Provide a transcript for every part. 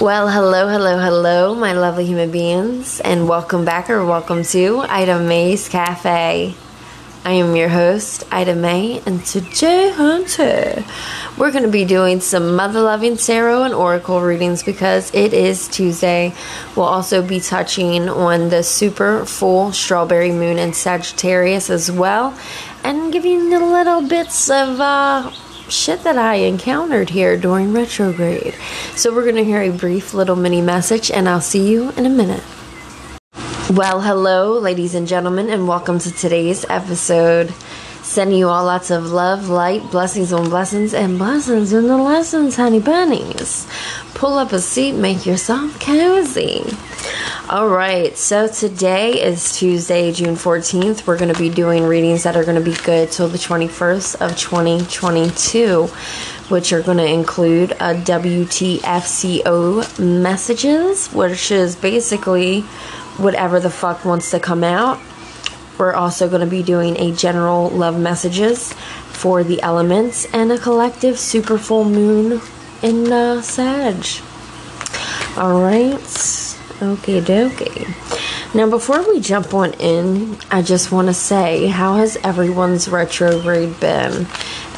Well, hello, hello, hello, my lovely human beings, and welcome back or welcome to Ida May's Cafe. I am your host, Ida May, and today, Hunter, we're going to be doing some mother loving tarot and oracle readings because it is Tuesday. We'll also be touching on the super full strawberry moon in Sagittarius as well, and giving you little bits of uh, shit that I encountered here during retrograde. So, we're going to hear a brief little mini message, and I'll see you in a minute. Well, hello, ladies and gentlemen, and welcome to today's episode. Sending you all lots of love, light, blessings on blessings, and blessings in the lessons, honey bunnies. Pull up a seat, make yourself cozy. All right, so today is Tuesday, June 14th. We're going to be doing readings that are going to be good till the 21st of 2022, which are going to include a WTFCO messages, which is basically whatever the fuck wants to come out. We're also going to be doing a general love messages for the elements and a collective super full moon in uh, Sag. All right. Okay, dokie. Now, before we jump on in, I just want to say, how has everyone's retrograde been?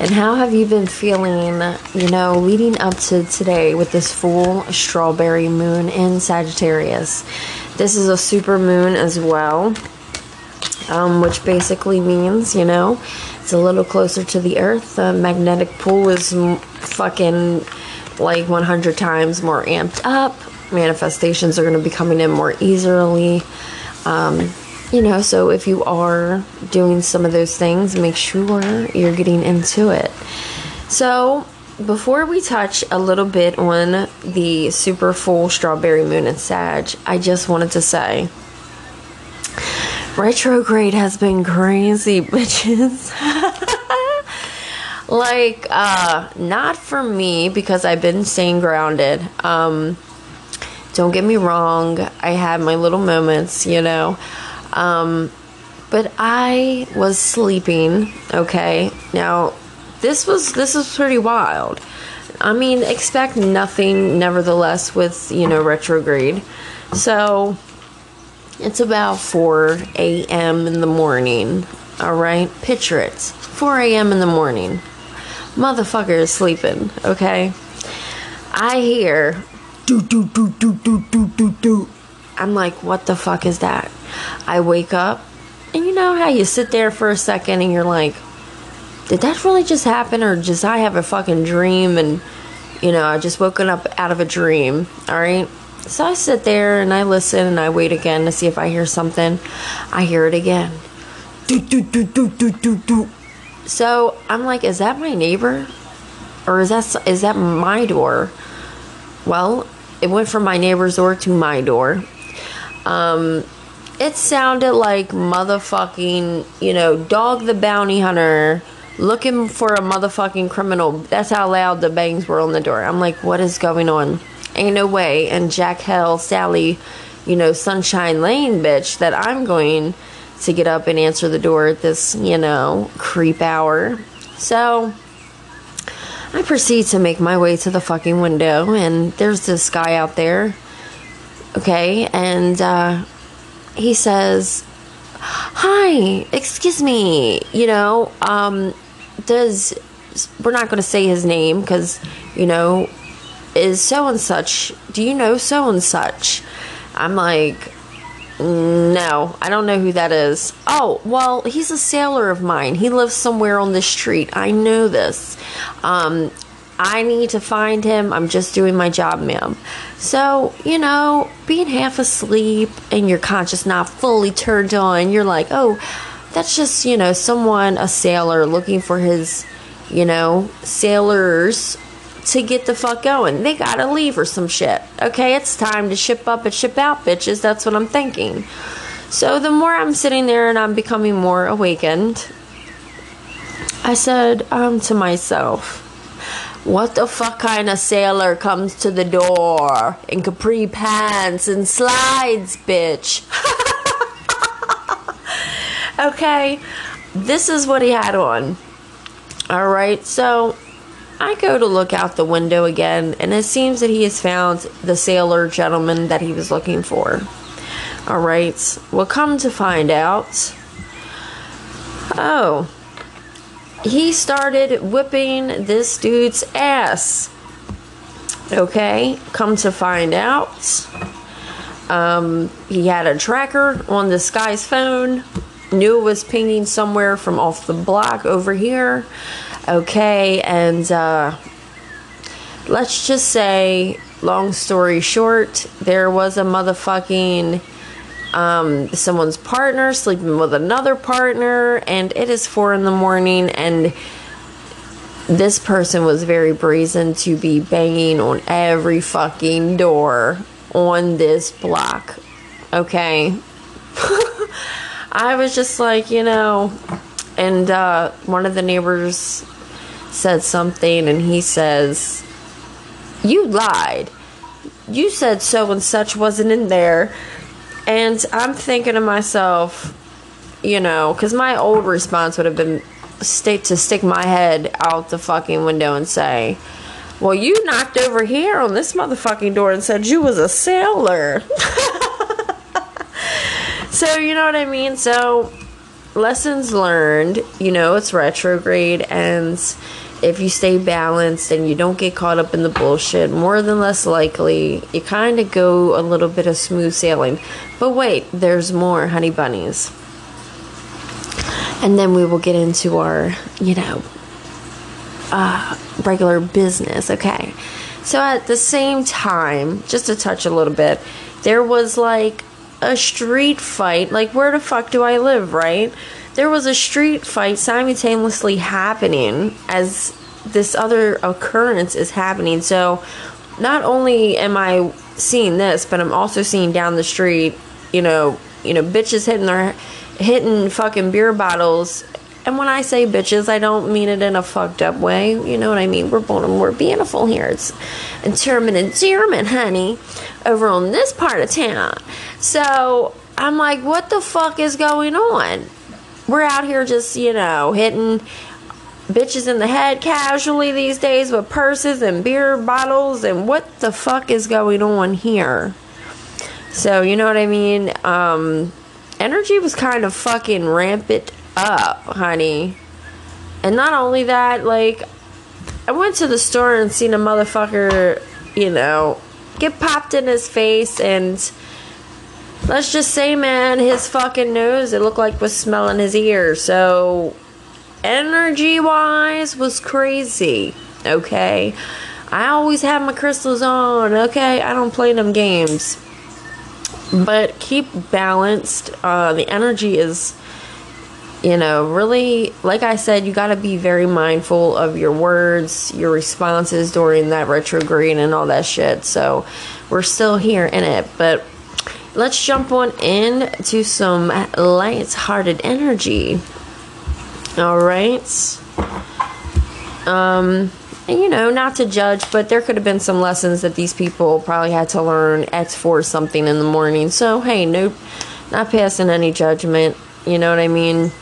And how have you been feeling, you know, leading up to today with this full strawberry moon in Sagittarius? This is a super moon as well, um, which basically means, you know, it's a little closer to the Earth. The magnetic pull is fucking like 100 times more amped up. Manifestations are going to be coming in more easily. Um, you know, so if you are doing some of those things, make sure you're getting into it. So, before we touch a little bit on the super full strawberry moon and Sag, I just wanted to say retrograde has been crazy, bitches. like, uh, not for me because I've been staying grounded. Um, don't get me wrong, I had my little moments, you know. Um, but I was sleeping, okay? Now, this was this was pretty wild. I mean, expect nothing nevertheless with, you know, retrograde. So, it's about 4 a.m. in the morning. All right? Picture it. 4 a.m. in the morning. Motherfucker is sleeping, okay? I hear do do do do do do do do. I'm like, what the fuck is that? I wake up, and you know how you sit there for a second and you're like, did that really just happen or just I have a fucking dream and you know, I just woken up out of a dream, all right? So I sit there and I listen and I wait again to see if I hear something. I hear it again. Do do do do do do do. So I'm like, is that my neighbor? Or is that is that my door? Well, it went from my neighbor's door to my door. Um, it sounded like motherfucking, you know, Dog the Bounty Hunter looking for a motherfucking criminal. That's how loud the bangs were on the door. I'm like, what is going on? Ain't no way. And Jack Hell, Sally, you know, Sunshine Lane bitch that I'm going to get up and answer the door at this, you know, creep hour. So I proceed to make my way to the fucking window, and there's this guy out there. Okay, and uh, he says, Hi, excuse me, you know, um, does, we're not going to say his name because, you know, is so and such, do you know so and such? I'm like, no, I don't know who that is. Oh, well, he's a sailor of mine. He lives somewhere on the street. I know this. Um, I need to find him. I'm just doing my job, ma'am. So, you know, being half asleep and your conscious not fully turned on, you're like, oh, that's just, you know, someone, a sailor looking for his, you know, sailors to get the fuck going. They gotta leave or some shit. Okay, it's time to ship up and ship out, bitches. That's what I'm thinking. So the more I'm sitting there and I'm becoming more awakened, I said um, to myself, what the fuck kind of sailor comes to the door in capri pants and slides, bitch? okay, this is what he had on. Alright, so I go to look out the window again, and it seems that he has found the sailor gentleman that he was looking for. Alright, well, come to find out. Oh, he started whipping this dude's ass. Okay, come to find out. Um, he had a tracker on this guy's phone, knew it was pinging somewhere from off the block over here. Okay, and uh, let's just say, long story short, there was a motherfucking um, someone's partner sleeping with another partner, and it is four in the morning, and this person was very brazen to be banging on every fucking door on this block. Okay. I was just like, you know, and uh, one of the neighbors said something, and he says, You lied. You said so and such wasn't in there. And I'm thinking to myself, you know, because my old response would have been to stick my head out the fucking window and say, "Well, you knocked over here on this motherfucking door and said you was a sailor." so you know what I mean. So lessons learned. You know, it's retrograde and if you stay balanced and you don't get caught up in the bullshit, more than less likely you kind of go a little bit of smooth sailing. But wait, there's more, honey bunnies. And then we will get into our, you know, uh, regular business, okay? So at the same time, just to touch a little bit, there was like a street fight. Like, where the fuck do I live, right? There was a street fight simultaneously happening as this other occurrence is happening. So not only am I seeing this, but I'm also seeing down the street, you know, you know, bitches hitting their hitting fucking beer bottles. And when I say bitches, I don't mean it in a fucked up way. You know what I mean? We're born we're beautiful here. It's in German and German, honey, over on this part of town. So I'm like, what the fuck is going on? We're out here just, you know, hitting bitches in the head casually these days with purses and beer bottles and what the fuck is going on here? So, you know what I mean? Um, energy was kind of fucking rampant up, honey. And not only that, like, I went to the store and seen a motherfucker, you know, get popped in his face and let's just say, man, his fucking nose, it looked like was smelling his ear. So, energy wise, was crazy. Okay. I always have my crystals on. Okay. I don't play them games. But keep balanced. Uh, the energy is, you know, really, like I said, you got to be very mindful of your words, your responses during that retrograde and all that shit. So, we're still here in it. But let's jump on in to some light-hearted energy. All right. Um, and, you know, not to judge, but there could have been some lessons that these people probably had to learn at four something in the morning. So hey, no, not passing any judgment. You know what I mean?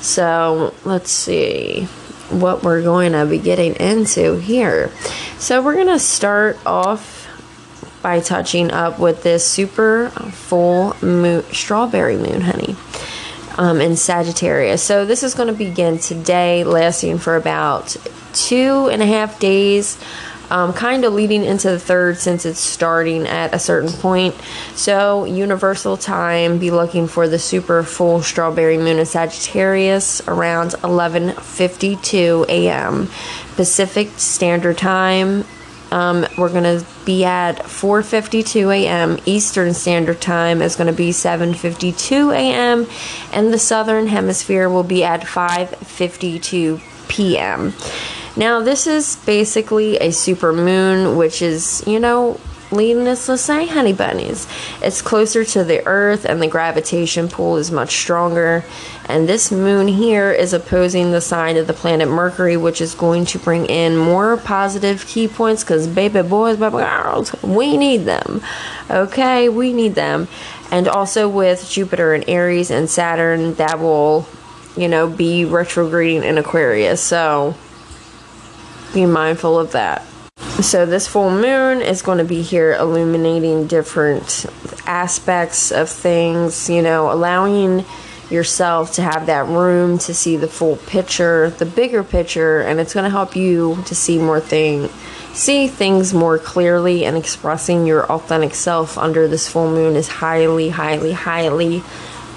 So let's see what we're going to be getting into here. So we're going to start off by touching up with this super full moon, strawberry moon, honey, um, in Sagittarius. So this is going to begin today, lasting for about two and a half days. Um, kind of leading into the third since it's starting at a certain point. So, universal time, be looking for the super full strawberry moon in Sagittarius around 11:52 a.m. Pacific Standard Time um, we're going to be at 4:52 a.m. Eastern Standard Time is going to be 7:52 a.m. and the Southern Hemisphere will be at 5:52 p.m. Now this is basically a super moon, which is you know Needless to say, honey bunnies. It's closer to the Earth, and the gravitation pull is much stronger. And this moon here is opposing the sign of the planet Mercury, which is going to bring in more positive key points because, baby boys, baby girls, we need them. Okay, we need them. And also with Jupiter and Aries and Saturn, that will, you know, be retrograding in Aquarius. So be mindful of that. So, this full moon is going to be here illuminating different aspects of things, you know, allowing yourself to have that room to see the full picture, the bigger picture, and it's going to help you to see more things, see things more clearly, and expressing your authentic self under this full moon is highly, highly, highly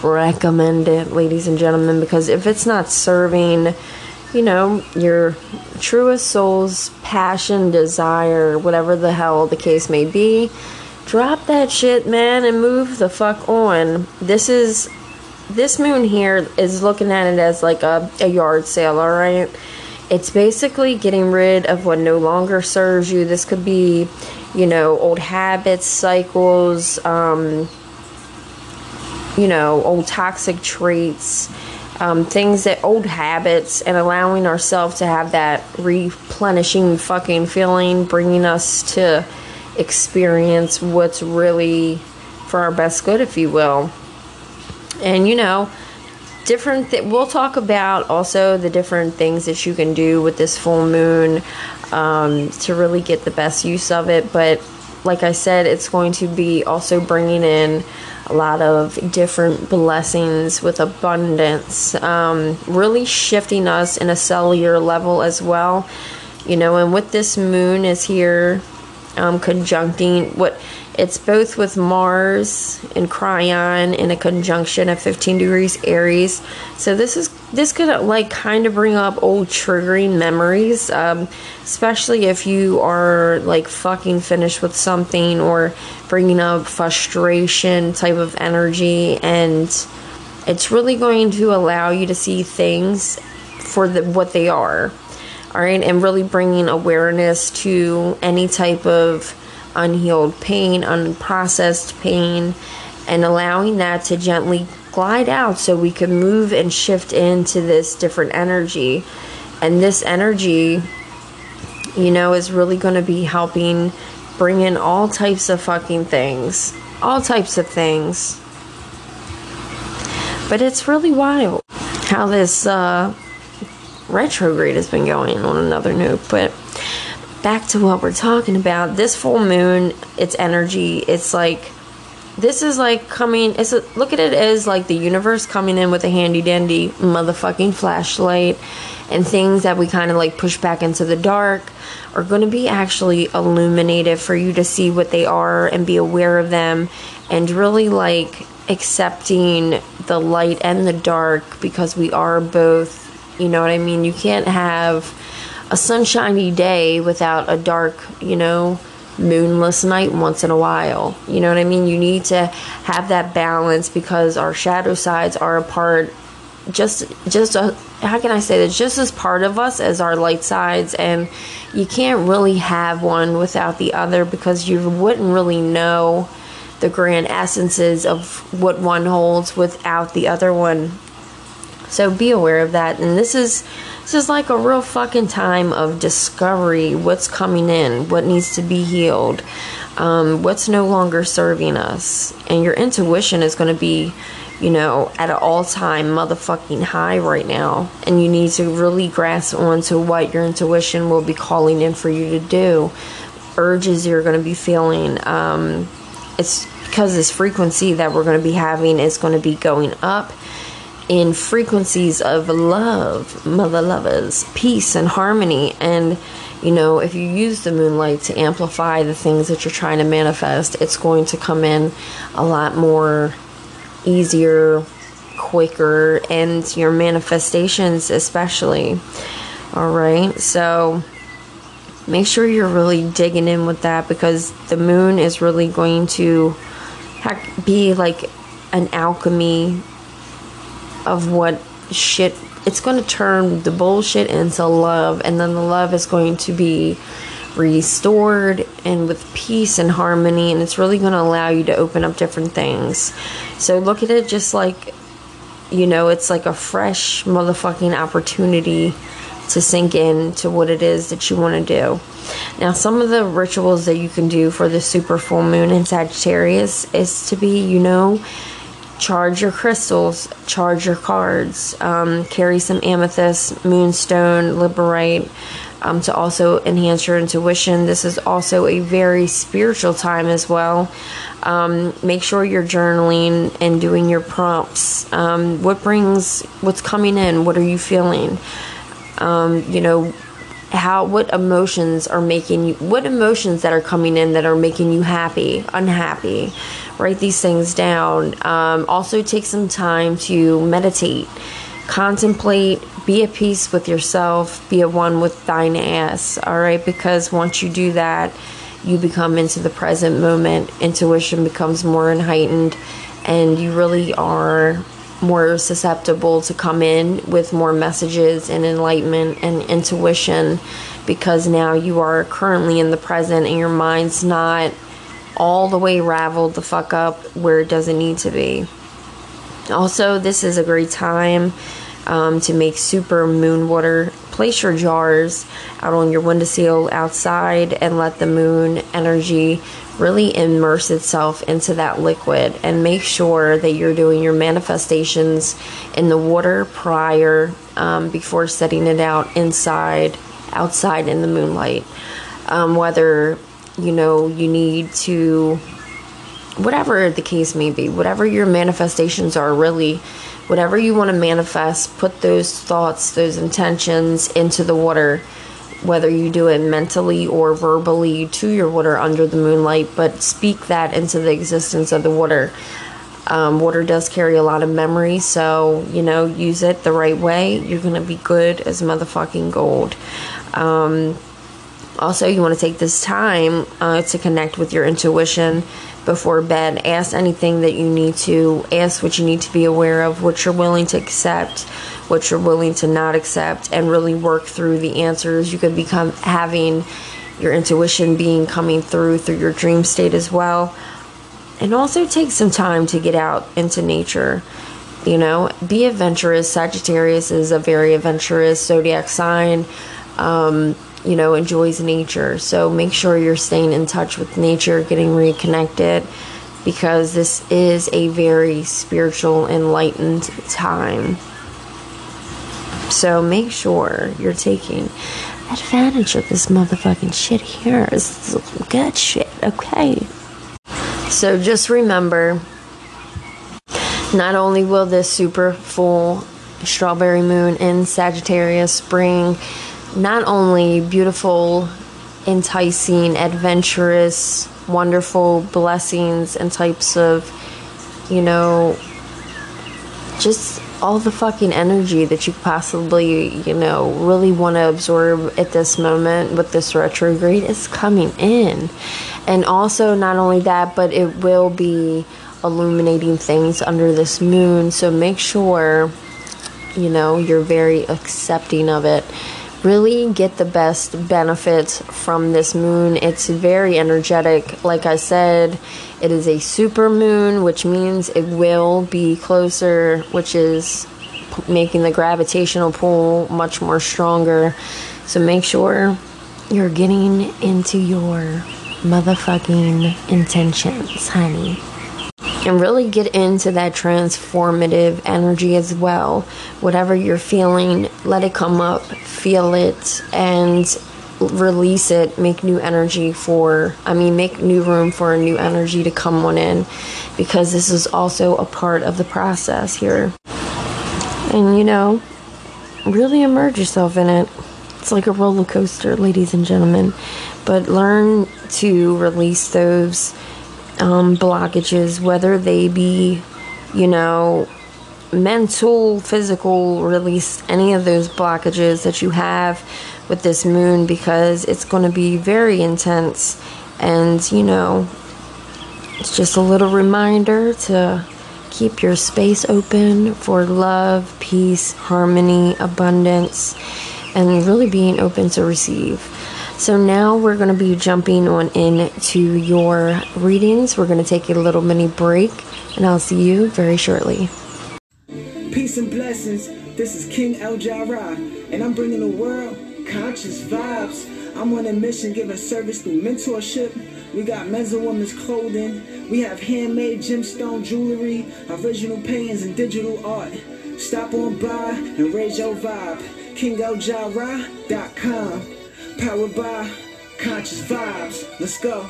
recommended, ladies and gentlemen, because if it's not serving you know, your truest soul's passion, desire, whatever the hell the case may be, drop that shit, man, and move the fuck on. This is this moon here is looking at it as like a, a yard sale, alright? It's basically getting rid of what no longer serves you. This could be, you know, old habits, cycles, um, you know, old toxic traits um, things that old habits and allowing ourselves to have that replenishing fucking feeling, bringing us to experience what's really for our best good, if you will. And you know, different. Th- we'll talk about also the different things that you can do with this full moon um, to really get the best use of it. But like I said, it's going to be also bringing in a lot of different blessings with abundance, um, really shifting us in a cellular level as well. You know, and with this moon is here um, conjuncting what it's both with Mars and Chiron in a conjunction at 15 degrees Aries. So this is this could like kind of bring up old triggering memories, um, especially if you are like fucking finished with something or bringing up frustration type of energy, and it's really going to allow you to see things for the, what they are. All right, and really bringing awareness to any type of unhealed pain, unprocessed pain, and allowing that to gently glide out so we can move and shift into this different energy. And this energy, you know, is really going to be helping bring in all types of fucking things. All types of things. But it's really wild how this uh, retrograde has been going on another note. But back to what we're talking about. This full moon, its energy, it's like this is like coming it's a, look at it as like the universe coming in with a handy dandy motherfucking flashlight and things that we kind of like push back into the dark are going to be actually illuminated for you to see what they are and be aware of them and really like accepting the light and the dark because we are both you know what I mean you can't have a sunshiny day without a dark, you know, moonless night once in a while. You know what I mean? You need to have that balance because our shadow sides are a part just just a, how can I say that just as part of us as our light sides and you can't really have one without the other because you wouldn't really know the grand essences of what one holds without the other one. So be aware of that and this is this is like a real fucking time of discovery what's coming in, what needs to be healed, um, what's no longer serving us. And your intuition is going to be, you know, at an all time motherfucking high right now. And you need to really grasp onto what your intuition will be calling in for you to do, urges you're going to be feeling. Um, it's because this frequency that we're going to be having is going to be going up in frequencies of love, mother lovers, peace, and harmony. And, you know, if you use the moonlight to amplify the things that you're trying to manifest, it's going to come in a lot more easier, quicker, and your manifestations, especially. All right, so make sure you're really digging in with that because the moon is really going to be like an alchemy of what shit it's going to turn the bullshit into love and then the love is going to be restored and with peace and harmony and it's really going to allow you to open up different things. So look at it just like you know it's like a fresh motherfucking opportunity to sink in to what it is that you want to do. Now some of the rituals that you can do for the super full moon in sagittarius is to be you know charge your crystals, charge your cards, um, carry some amethyst, moonstone, liberite, um, to also enhance your intuition. This is also a very spiritual time as well. Um, make sure you're journaling and doing your prompts. Um, what brings, what's coming in? What are you feeling? Um, you know, how what emotions are making you what emotions that are coming in that are making you happy unhappy. Write these things down. Um, also take some time to meditate. Contemplate. Be at peace with yourself. Be at one with thine ass all right? Because once you do that you become into the present moment. Intuition becomes more heightened and you really are more susceptible to come in with more messages and enlightenment and intuition because now you are currently in the present and your mind's not all the way raveled the fuck up where it doesn't need to be. Also, this is a great time um, to make super moon water. Place your jars out on your windowsill outside and let the moon energy really immerse itself into that liquid and make sure that you're doing your manifestations in the water prior um, before setting it out inside outside in the moonlight. Um, whether you know you need to whatever the case may be whatever your manifestations are really whatever you want to manifest put those thoughts those intentions into the water whether you do it mentally or verbally to your water under the moonlight, but speak that into the existence of the water. Um, water does carry a lot of memory, so you know, use it the right way. You're gonna be good as motherfucking gold. Um, also, you want to take this time uh, to connect with your intuition before bed. Ask anything that you need to. Ask what you need to be aware of, what you're willing to accept, what you're willing to not accept, and really work through the answers. You could become having your intuition being coming through through your dream state as well. And also take some time to get out into nature. You know, be adventurous. Sagittarius is a very adventurous zodiac sign. Um, you know, enjoys nature. So make sure you're staying in touch with nature, getting reconnected, because this is a very spiritual, enlightened time. So make sure you're taking advantage of this motherfucking shit here. This is good shit, okay? So just remember not only will this super full strawberry moon in Sagittarius bring not only beautiful, enticing, adventurous, wonderful blessings and types of, you know, just all the fucking energy that you possibly, you know, really want to absorb at this moment with this retrograde is coming in. And also, not only that, but it will be illuminating things under this moon. So make sure, you know, you're very accepting of it really get the best benefits from this moon. It's very energetic. Like I said, it is a super moon, which means it will be closer, which is making the gravitational pull much more stronger. So make sure you're getting into your motherfucking intentions, honey and really get into that transformative energy as well. Whatever you're feeling, let it come up, feel it, and release it. Make new energy for, I mean, make new room for a new energy to come on in because this is also a part of the process here. And you know, really immerse yourself in it. It's like a roller coaster, ladies and gentlemen. But learn to release those um, blockages, whether they be, you know, mental, physical, release any of those blockages that you have with this moon because it's going to be very intense. And, you know, it's just a little reminder to keep your space open for love, peace, harmony, abundance, and really being open to receive. So now we're going to be jumping on into your readings. We're going to take a little mini break, and I'll see you very shortly. Peace and blessings. This is King El Jarrah, and I'm bringing the world conscious vibes. I'm on a mission giving service through mentorship. We got men's and women's clothing. We have handmade gemstone jewelry, original paintings, and digital art. Stop on by and raise your vibe. KingElJarrah.com. Powered by conscious vibes. Let's go.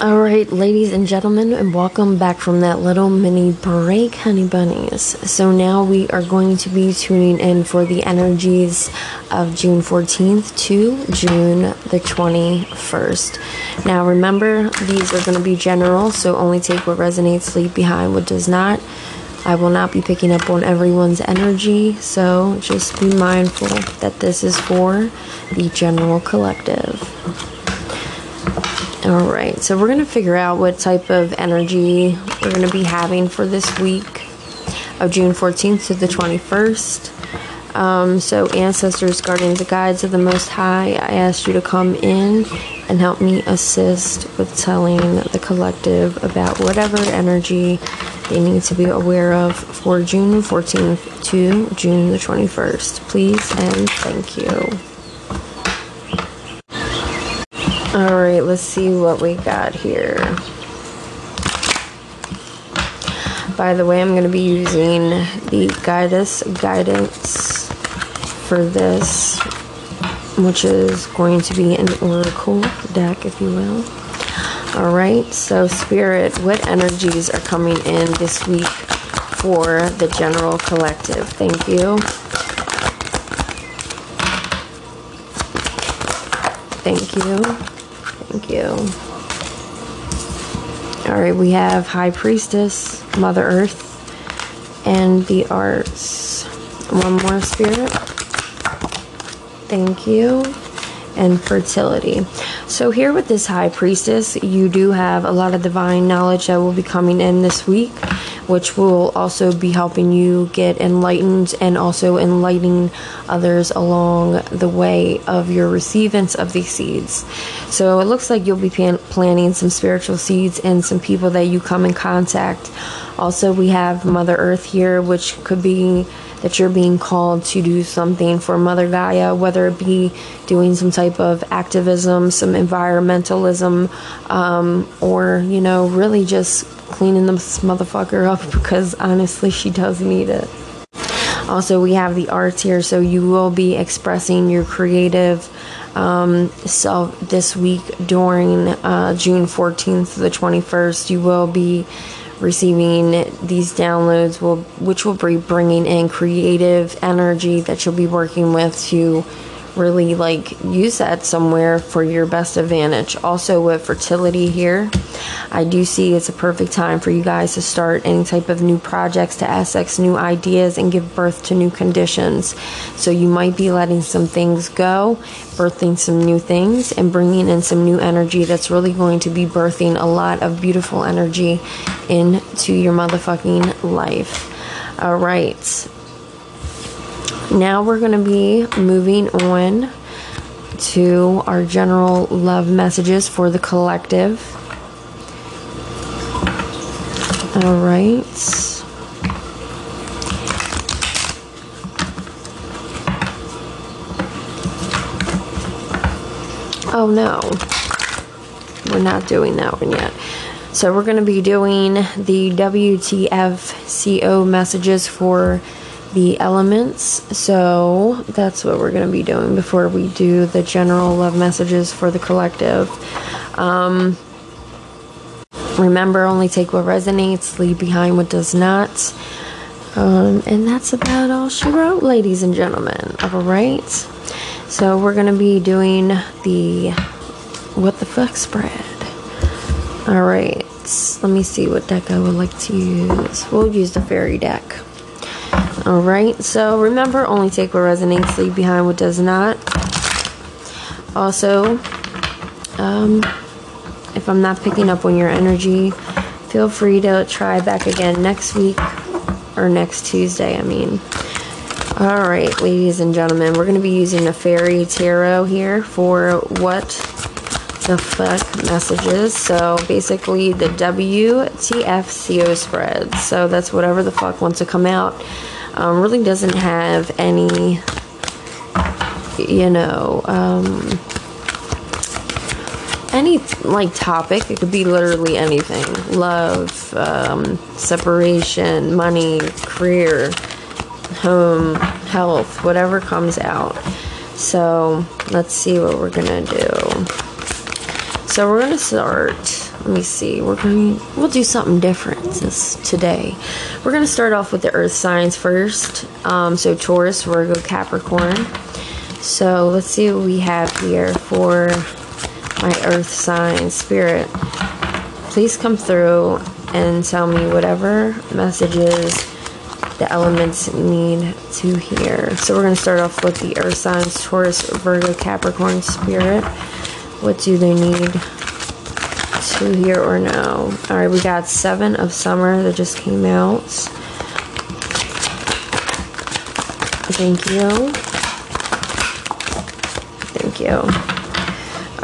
All right, ladies and gentlemen, and welcome back from that little mini break, honey bunnies. So now we are going to be tuning in for the energies of June 14th to June the 21st. Now remember, these are going to be general, so only take what resonates, leave behind what does not. I will not be picking up on everyone's energy, so just be mindful that this is for the general collective. All right, so we're going to figure out what type of energy we're going to be having for this week of June 14th to the 21st. Um, so, ancestors, guardians, the guides of the Most High, I asked you to come in and help me assist with telling the collective about whatever energy they need to be aware of for June 14th to June the 21st. Please and thank you. All right, let's see what we got here. By the way, I'm going to be using the guidance guidance for this, which is going to be an oracle deck, if you will. All right, so spirit, what energies are coming in this week for the general collective? Thank you. Thank you. Thank you. All right, we have High Priestess, Mother Earth, and the arts. One more spirit. Thank you. And fertility. So, here with this High Priestess, you do have a lot of divine knowledge that will be coming in this week which will also be helping you get enlightened and also enlightening others along the way of your receivance of these seeds. So it looks like you'll be plan- planting some spiritual seeds and some people that you come in contact. Also, we have Mother Earth here, which could be that you're being called to do something for Mother Gaia, whether it be doing some type of activism, some environmentalism, um, or, you know, really just cleaning this motherfucker up because honestly, she does need it. Also, we have the arts here, so you will be expressing your creative um, self this week during uh, June 14th to the 21st. You will be receiving these downloads, will which will be bringing in creative energy that you'll be working with to really like use that somewhere for your best advantage. Also, with fertility here, I do see it's a perfect time for you guys to start any type of new projects, to access new ideas, and give birth to new conditions. So, you might be letting some things go, birthing some new things, and bringing in some new energy that's really going to be birthing a lot of beautiful energy into your motherfucking life. All right now we're going to be moving on to our general love messages for the collective. All right. Oh no, we're not doing that one yet. So we're going to be doing the WTF CO messages for the elements. So that's what we're going to be doing before we do the general love messages for the collective. Um, remember, only take what resonates, leave behind what does not. Um, and that's about all she wrote, ladies and gentlemen. All right. So we're going to be doing the what the fuck spread. All right. Let me see what deck I would like to use. We'll use the fairy deck. Alright, so remember only take what resonates, leave behind what does not. Also, um, if I'm not picking up on your energy, feel free to try back again next week or next Tuesday, I mean. Alright, ladies and gentlemen, we're going to be using the fairy tarot here for what the fuck messages. So basically, the WTFCO spreads. So that's whatever the fuck wants to come out um, really doesn't have any, you know, um, any like topic. It could be literally anything love, um, separation, money, career, home, health, whatever comes out. So let's see what we're gonna do. So we're gonna start. Let me see. We're going. We'll do something different this today. We're gonna start off with the Earth signs first. Um, so Taurus, Virgo, Capricorn. So let's see what we have here for my Earth sign spirit. Please come through and tell me whatever messages the elements need to hear. So we're going to start off with the earth signs Taurus, Virgo, Capricorn, Spirit. What do they need to here or no. All right, we got Seven of Summer that just came out. Thank you. Thank you.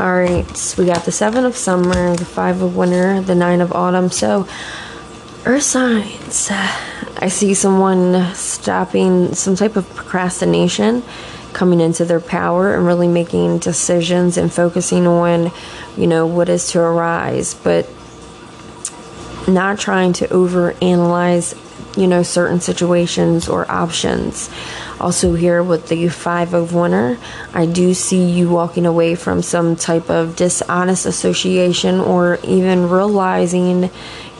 All right, so we got the Seven of Summer, the Five of Winter, the Nine of Autumn. So, Earth signs. I see someone stopping some type of procrastination, coming into their power and really making decisions and focusing on, you know, what is to arise, but not trying to overanalyze, you know, certain situations or options. Also, here with the Five of Winter, I do see you walking away from some type of dishonest association or even realizing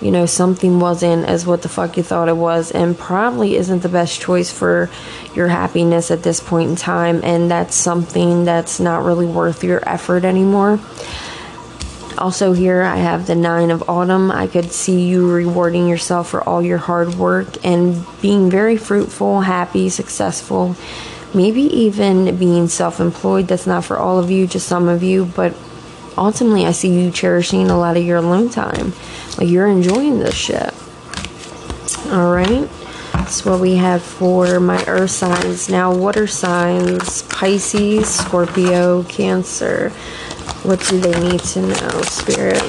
you know, something wasn't as what the fuck you thought it was, and probably isn't the best choice for your happiness at this point in time, and that's something that's not really worth your effort anymore. Also, here I have the Nine of Autumn. I could see you rewarding yourself for all your hard work and being very fruitful, happy, successful, maybe even being self employed. That's not for all of you, just some of you, but ultimately, I see you cherishing a lot of your alone time. Like you're enjoying this shit. All right. That's what we have for my earth signs. Now, water signs Pisces, Scorpio, Cancer. What do they need to know, Spirit?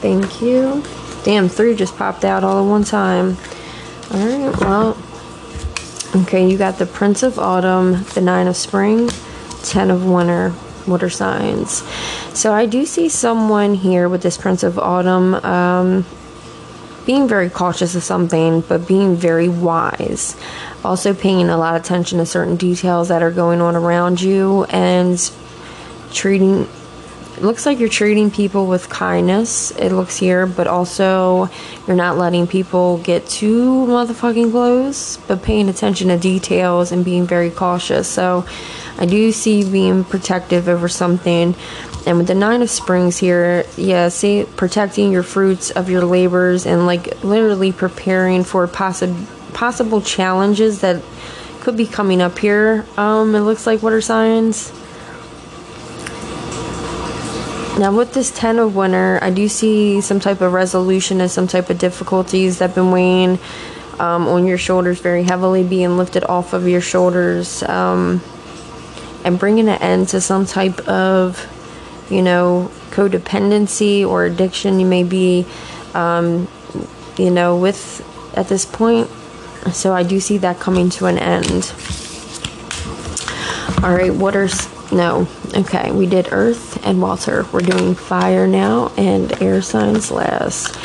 Thank you. Damn, three just popped out all at one time. All right, well. Okay, you got the Prince of Autumn, the Nine of Spring, Ten of Winter, water signs. So I do see someone here with this Prince of Autumn um, being very cautious of something, but being very wise. Also paying a lot of attention to certain details that are going on around you and treating it looks like you're treating people with kindness it looks here but also you're not letting people get too motherfucking close but paying attention to details and being very cautious so i do see being protective over something and with the nine of springs here yeah see protecting your fruits of your labors and like literally preparing for possible possible challenges that could be coming up here. Um it looks like water signs. Now, with this Ten of Winter, I do see some type of resolution and some type of difficulties that have been weighing um, on your shoulders very heavily, being lifted off of your shoulders, um, and bringing an end to some type of, you know, codependency or addiction you may be, um, you know, with at this point. So, I do see that coming to an end. All right, what are no. Okay, we did earth and water. We're doing fire now and air signs last.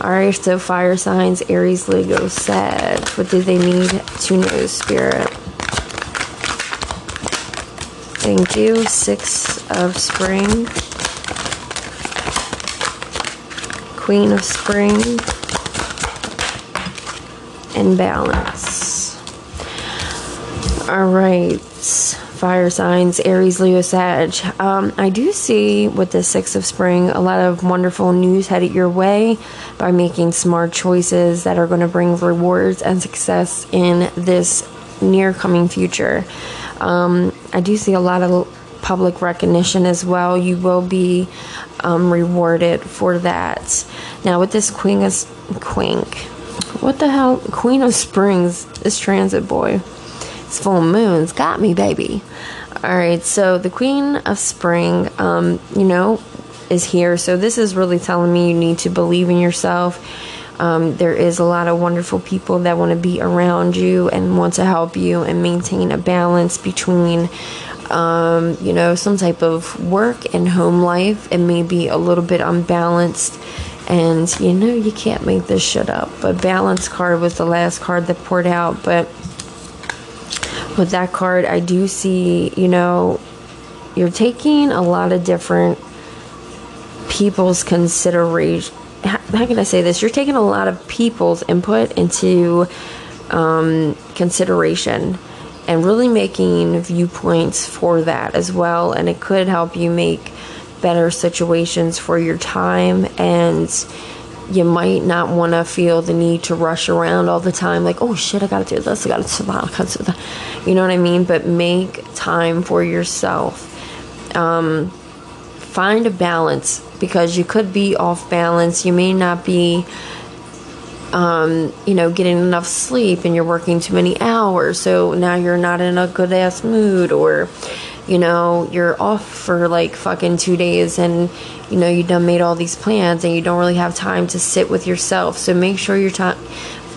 Alright, so fire signs, Aries, Leo, Sag. What do they need to know, Spirit? Thank you. Six of Spring. Queen of Spring. And Balance. Alright fire signs, Aries, Leo, Sag. Um, I do see with the Six of Spring a lot of wonderful news headed your way by making smart choices that are going to bring rewards and success in this near coming future. Um, I do see a lot of public recognition as well. You will be um, rewarded for that. Now, with this Queen of Quink, what the hell? Queen of Springs, this transit boy. It's full moons. Got me, baby. All right, so the Queen of Spring, um, you know, is here. So this is really telling me you need to believe in yourself. Um, there is a lot of wonderful people that want to be around you and want to help you and maintain a balance between, um, you know, some type of work and home life. It may be a little bit unbalanced. And you know, you can't make this shit up. But balance card was the last card that poured out. But with that card, I do see, you know, you're taking a lot of different people's consideration. How, can I say this? You're taking a lot of people's input into um, consideration and really making viewpoints for that as well. And it could help you make better situations for your time and you might not want to feel the need to rush around all the time like oh shit i gotta do this i gotta do that you know what i mean but make time for yourself um, find a balance because you could be off balance you may not be um, you know getting enough sleep and you're working too many hours so now you're not in a good ass mood or you know, you're off for like fucking two days and, you know, you done made all these plans and you don't really have time to sit with yourself. So make sure your time,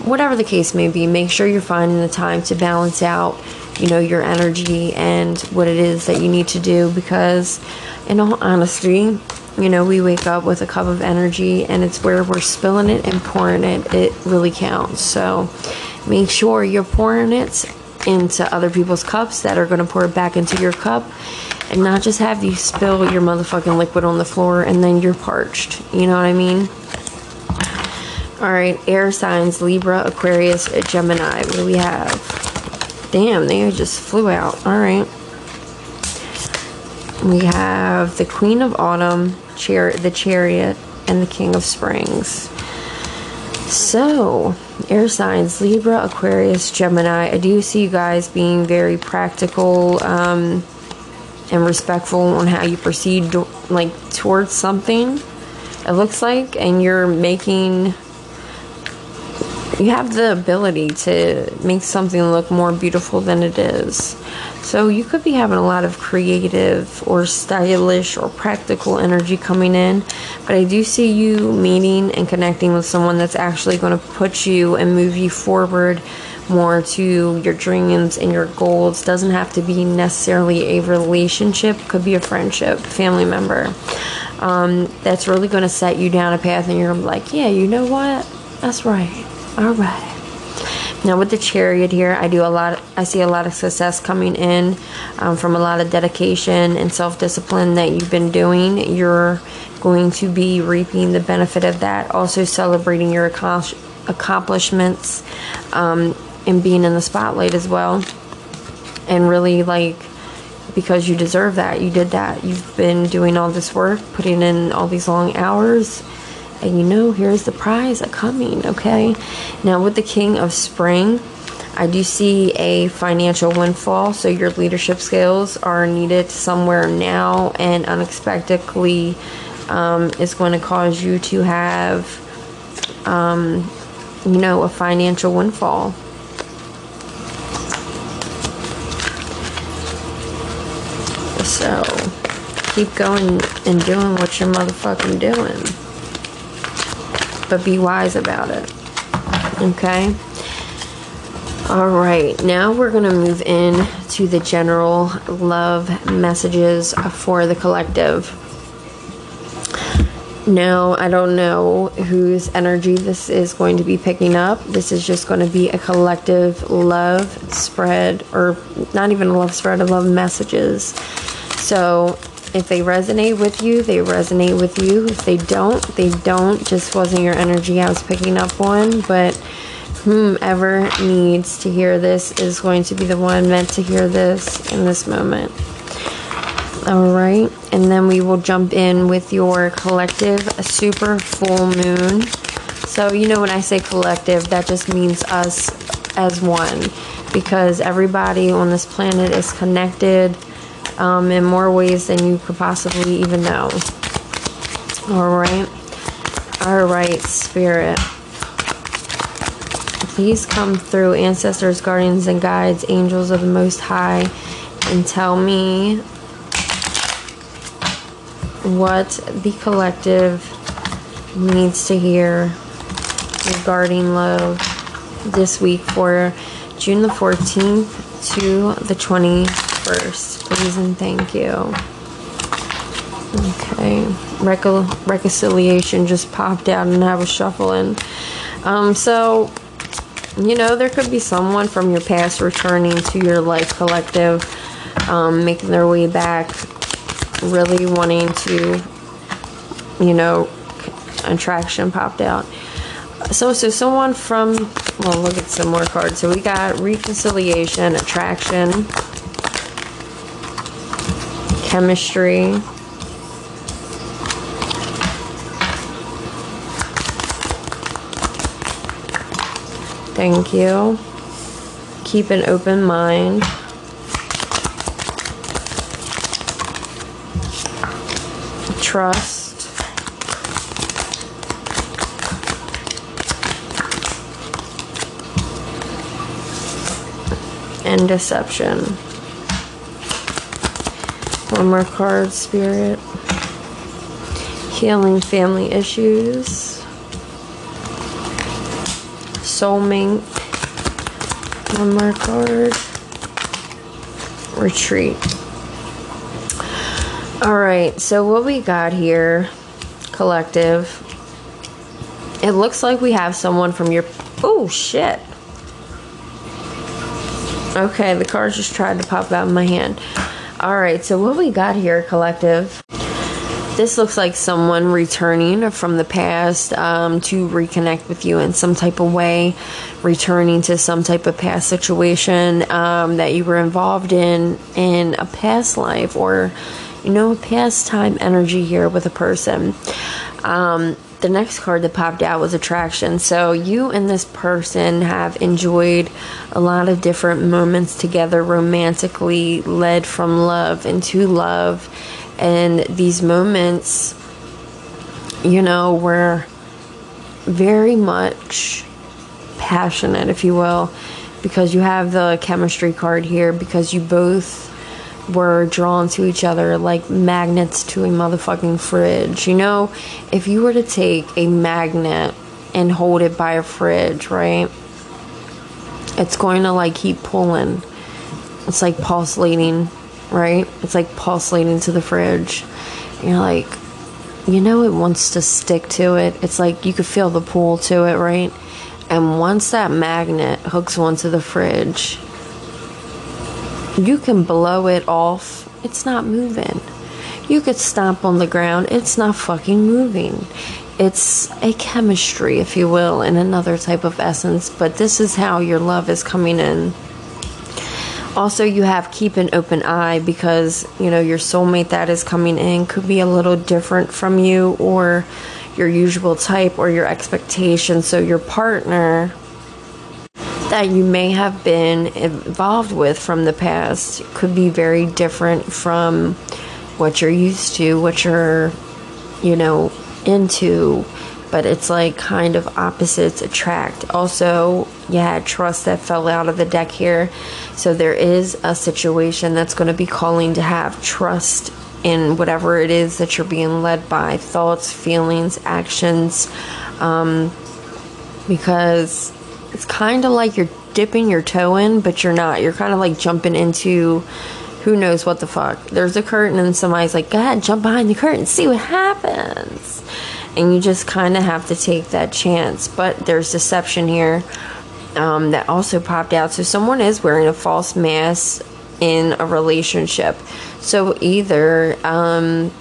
whatever the case may be, make sure you're finding the time to balance out, you know, your energy and what it is that you need to do because, in all honesty, you know, we wake up with a cup of energy and it's where we're spilling it and pouring it. It really counts. So make sure you're pouring it into other people's cups that are going to pour it back into your cup and not just have you spill your motherfucking liquid on the floor and then you're parched. You know what I mean? All right, air signs Libra, Aquarius, Gemini. What do we have? Damn, they just flew out. All right. We have the Queen of Autumn, the Chariot, and the King of Springs. So, air signs Libra, Aquarius, Gemini. I do see you guys being very practical um, and respectful on how you proceed, like towards something. It looks like, and you're making. You have the ability to make something look more beautiful than it is. So you could be having a lot of creative or stylish or practical energy coming in, but I do see you meeting and connecting with someone that's actually going to put you and move you forward more to your dreams and your goals. Doesn't have to be necessarily a relationship, could be a friendship, family member. Um, that's really going to set you down a path, and you're like, yeah, you know what? That's right. All right. Now with the chariot here, I do a lot. I see a lot of success coming in um, from a lot of dedication and self-discipline that you've been doing. You're going to be reaping the benefit of that. Also celebrating your accomplishments um, and being in the spotlight as well. And really like because you deserve that. You did that. You've been doing all this work, putting in all these long hours and you know here's the prize coming okay? Now with the king of spring i do see a financial windfall so your leadership skills are needed somewhere now and unexpectedly um, going to cause you to have um, you know a financial windfall. So keep going and doing what you're motherfucking doing but be wise about it. Okay? All right, now we're going to move in to the general love messages for the collective. Now, I don't know whose energy this is going to be picking up. This is just going to be a collective love spread, or not even a love spread, of love messages. So, if they resonate with you, they resonate with you. If they don't, they don't. Just wasn't your energy I was picking up on. But whomever needs to hear this is going to be the one meant to hear this in this moment. All right. And then we will jump in with your collective super full moon. So, you know, when I say collective, that just means us as one because everybody on this planet is connected um, in more ways than you could possibly even know. All right. All right, Spirit. Please come through, ancestors, guardians, and guides, angels of the Most High, and tell me what the collective needs to hear regarding love this week for June the 14th to the 21st please and thank you. Okay, Recon- reconciliation just popped out and I was shuffling. Um, so you know, there could be someone from your past returning to your life collective, um, making their way back, really wanting to, you know, attraction popped out. So, so someone from, well, look at some more cards. So we got reconciliation, attraction, chemistry. Thank you. Keep an open mind. Trust. And deception. One more card, Spirit. Healing family issues. Soulmate. One more card. Retreat. Alright, so what we got here, collective. It looks like we have someone from your. Oh, shit. Okay, the cards just tried to pop out of my hand. Alright, so what we got here, collective. This looks like someone returning from the past um, to reconnect with you in some type of way, returning to some type of past situation um, that you were involved in in a past life or, you know, past time energy here with a person. Um, the next card that popped out was attraction. So you and this person have enjoyed a lot of different moments together romantically, led from love into love and these moments, you know, were very much passionate, if you will, because you have the chemistry card here, because you both were drawn to each other like magnets to a motherfucking fridge. You know, if you were to take a magnet and hold it by a fridge, right? It's going to like keep pulling. It's like pulsating right? It's like pulsating to the fridge. And you're like, you know, it wants to stick to it. It's like you could feel the pull to it, right? And once that magnet hooks onto the fridge, you can blow it off. It's not moving. You could stomp on the ground. It's not fucking moving. It's a chemistry, if you will, in another type of essence. But this is how your love is coming in also you have keep an open eye because you know your soulmate that is coming in could be a little different from you or your usual type or your expectation so your partner that you may have been involved with from the past could be very different from what you're used to what you're you know into but it's like kind of opposites attract. Also, you had trust that fell out of the deck here. So there is a situation that's going to be calling to have trust in whatever it is that you're being led by thoughts, feelings, actions. Um, because it's kind of like you're dipping your toe in, but you're not. You're kind of like jumping into who knows what the fuck. There's a curtain, and somebody's like, go ahead, jump behind the curtain, see what happens and you just kind of have to take that chance. But there's deception here um, that also popped out. So someone is wearing a false mask in a relationship. So either, um,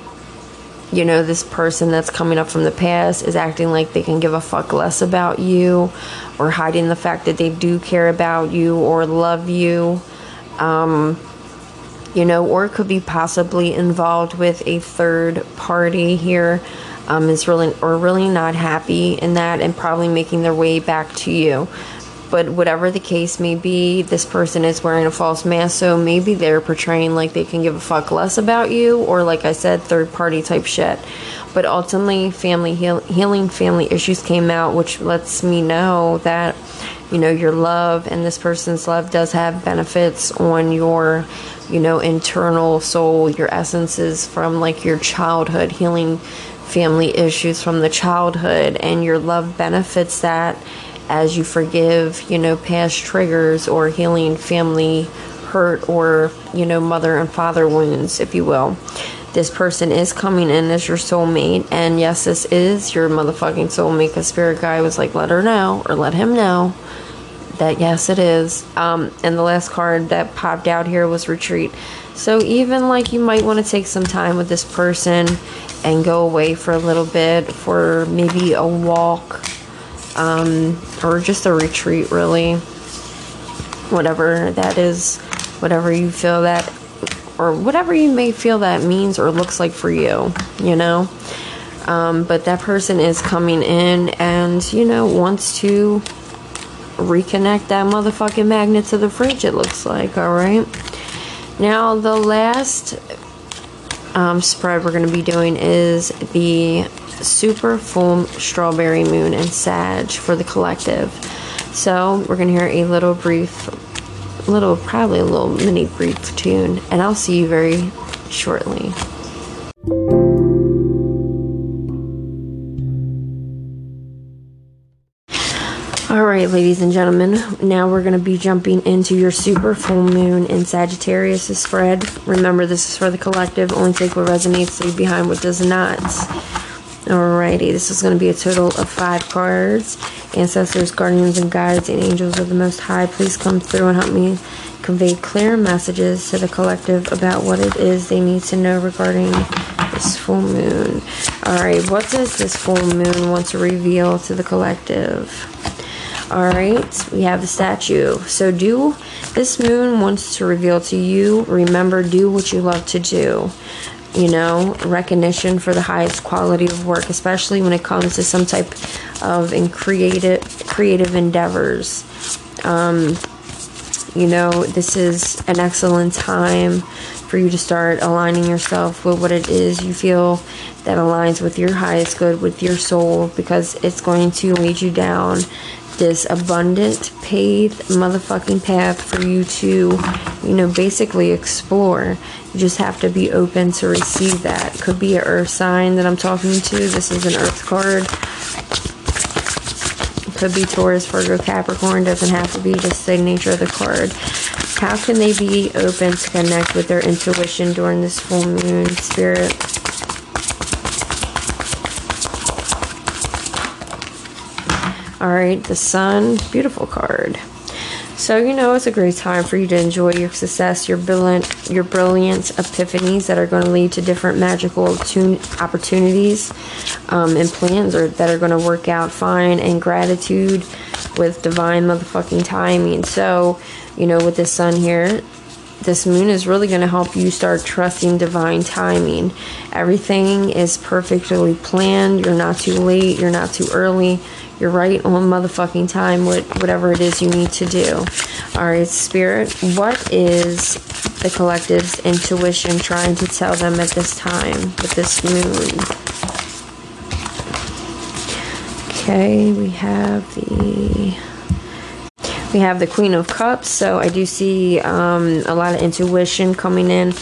you know, this person that's coming up from the past is acting like they can give a fuck less about you or hiding the fact that they do care about you or love you. Um, you know, or could be possibly involved with a third party here um, is really or really not happy in that and probably making their way back to you. But whatever the case may be, this person is wearing a false mask, so maybe they're portraying like they can give a fuck less about you, or like I said, third party type shit. But ultimately, family heal- healing family issues came out, which lets me know that you know your love and this person's love does have benefits on your you know internal soul your essences from like your childhood healing family issues from the childhood and your love benefits that as you forgive, you know, past triggers or healing family hurt or, you know, mother and father wounds, if you will. This person is coming in as your soulmate, and yes, this is your motherfucking soulmate because Spirit Guy was like, let her know or let him know that yes, it is. Um, and the last card that popped out here was retreat. So even like you might want to take some time with this person and go away for a little bit for maybe a walk um, or just a retreat, really. Whatever that is, whatever you feel that, or whatever you may feel that means or looks like for you, you know. Um, but that person is coming in and, you know, wants to reconnect that motherfucking magnet to the fridge, it looks like, alright? Now, the last um, spread we're going to be doing is the super full strawberry moon and Sag for the collective. So, we're going to hear a little brief, little, probably a little mini brief tune, and I'll see you very shortly. All right, ladies and gentlemen, now we're going to be jumping into your super full moon in Sagittarius spread. Remember, this is for the collective. Only take what resonates, leave behind what does not. Alrighty, this is going to be a total of five cards. Ancestors, guardians, and guides, and angels of the Most High, please come through and help me convey clear messages to the collective about what it is they need to know regarding this full moon. Alright, what does this full moon want to reveal to the collective? All right, we have the statue. So, do this moon wants to reveal to you, remember, do what you love to do. You know, recognition for the highest quality of work, especially when it comes to some type of in creative creative endeavors. Um, you know, this is an excellent time for you to start aligning yourself with what it is you feel that aligns with your highest good, with your soul, because it's going to lead you down this abundant paved motherfucking path for you to, you know, basically explore. You just have to be open to receive that. Could be an earth sign that I'm talking to. This is an earth card. Could be Taurus, Virgo, Capricorn. Doesn't have to be just the nature of the card. How can they be open to connect with their intuition during this full moon spirit? All right, the sun, beautiful card. So you know it's a great time for you to enjoy your success, your brilliant, your brilliant epiphanies that are going to lead to different magical opportunities um, and plans that are going to work out fine, and gratitude with divine motherfucking timing. So you know with the sun here, this moon is really going to help you start trusting divine timing. Everything is perfectly planned. You're not too late. You're not too early you're right on motherfucking time with whatever it is you need to do. Alright, Spirit, what is the collective's intuition trying to tell them at this time with this moon? Okay, we have the we have the Queen of Cups, so I do see um, a lot of intuition coming in,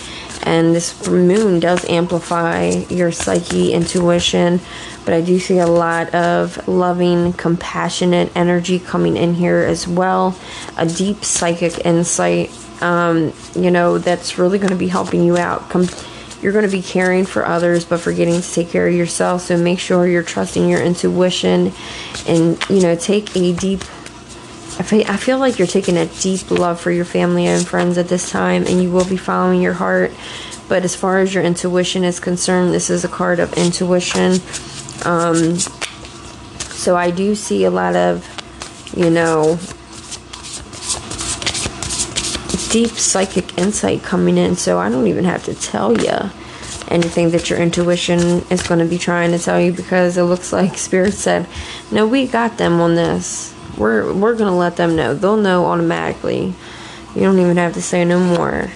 and this moon does amplify your psyche, intuition, but I do see a lot of loving, compassionate energy coming in here as well. A deep psychic insight, um, you know, that's really going to be helping you out. Com- you're going to be caring for others, but forgetting to take care of yourself. So make sure you're trusting your intuition and, you know, take a deep I feel like you're taking a deep love for your family and friends at this time, and you will be following your heart. But as far as your intuition is concerned, this is a card of intuition. Um, so I do see a lot of, you know, deep psychic insight coming in. So I don't even have to tell you anything that your intuition is going to be trying to tell you because it looks like spirit said, "No, we got them on this. We're we're going to let them know. They'll know automatically. You don't even have to say no more."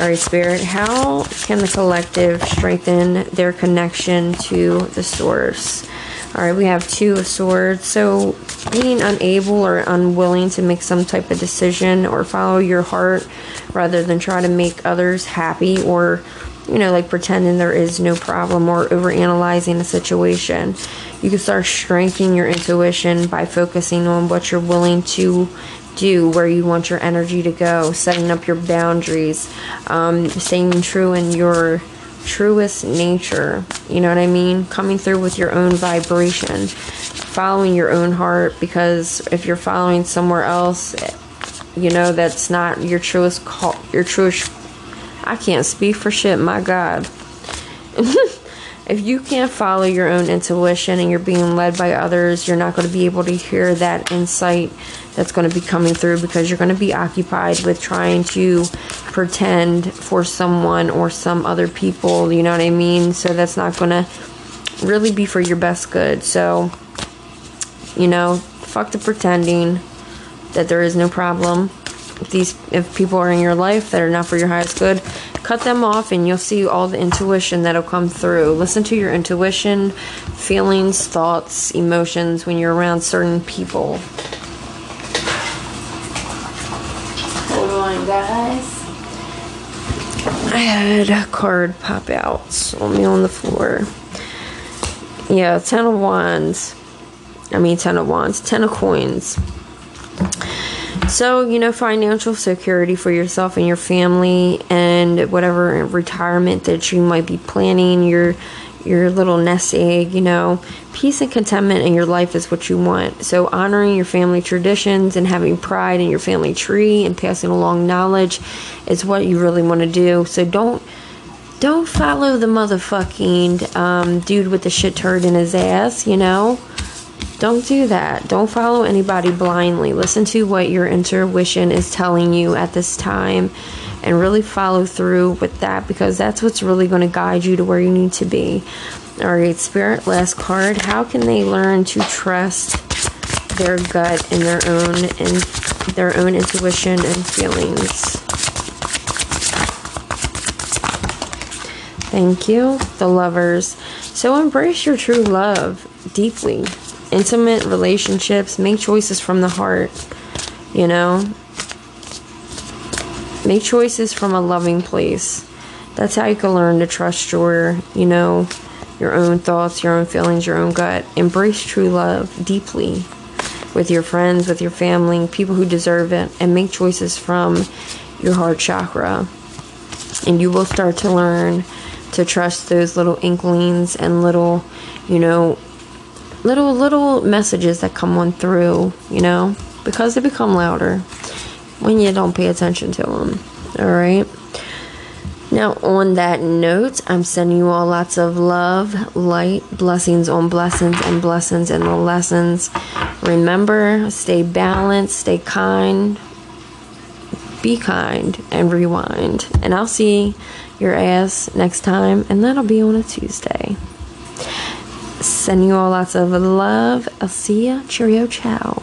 All right, Spirit, how can the collective strengthen their connection to the source? All right, we have two of swords. So, being unable or unwilling to make some type of decision or follow your heart rather than try to make others happy or, you know, like pretending there is no problem or overanalyzing a situation. You can start strengthening your intuition by focusing on what you're willing to do, where you want your energy to go, setting up your boundaries, um, staying true in your truest nature. You know what I mean? Coming through with your own vibration. following your own heart because if you're following somewhere else, you know that's not your truest call, your truest. I can't speak for shit. My God. if you can't follow your own intuition and you're being led by others, you're not going to be able to hear that insight that's going to be coming through because you're going to be occupied with trying to pretend for someone or some other people, you know what I mean? So that's not going to really be for your best good. So, you know, fuck the pretending that there is no problem. If these if people are in your life that are not for your highest good, cut them off and you'll see all the intuition that'll come through. Listen to your intuition, feelings, thoughts, emotions when you're around certain people. Hold on, guys. I had a card pop out on me on the floor. Yeah, Ten of Wands. I mean, Ten of Wands. Ten of Coins. So, you know, financial security for yourself and your family and whatever retirement that you might be planning, your your little nest egg, you know, peace and contentment in your life is what you want. So, honoring your family traditions and having pride in your family tree and passing along knowledge is what you really want to do. So, don't don't follow the motherfucking um, dude with the shit turd in his ass, you know. Don't do that. Don't follow anybody blindly. Listen to what your intuition is telling you at this time and really follow through with that because that's what's really going to guide you to where you need to be. All right, Spirit, last card. How can they learn to trust their gut and their own and their own intuition and feelings? Thank you, the lovers. So embrace your true love deeply intimate relationships, make choices from the heart, you know? Make choices from a loving place. That's how you can learn to trust your, you know, your own thoughts, your own feelings, your own gut. Embrace true love deeply with your friends, with your family, people who deserve it, and make choices from your heart chakra. And you will start to learn to trust those little inklings and little, you know, little little messages that come on through, you know, because they become louder when you don't pay attention to them. All right. Now, on that note, I'm sending you all lots of love, light, blessings on blessings, and blessings and the lessons. Remember, stay balanced, stay kind, be kind, and rewind. And I'll see your ass next time, and that'll be on a Tuesday. Sending you all lots of love. I'll see ya. Cheerio. Ciao.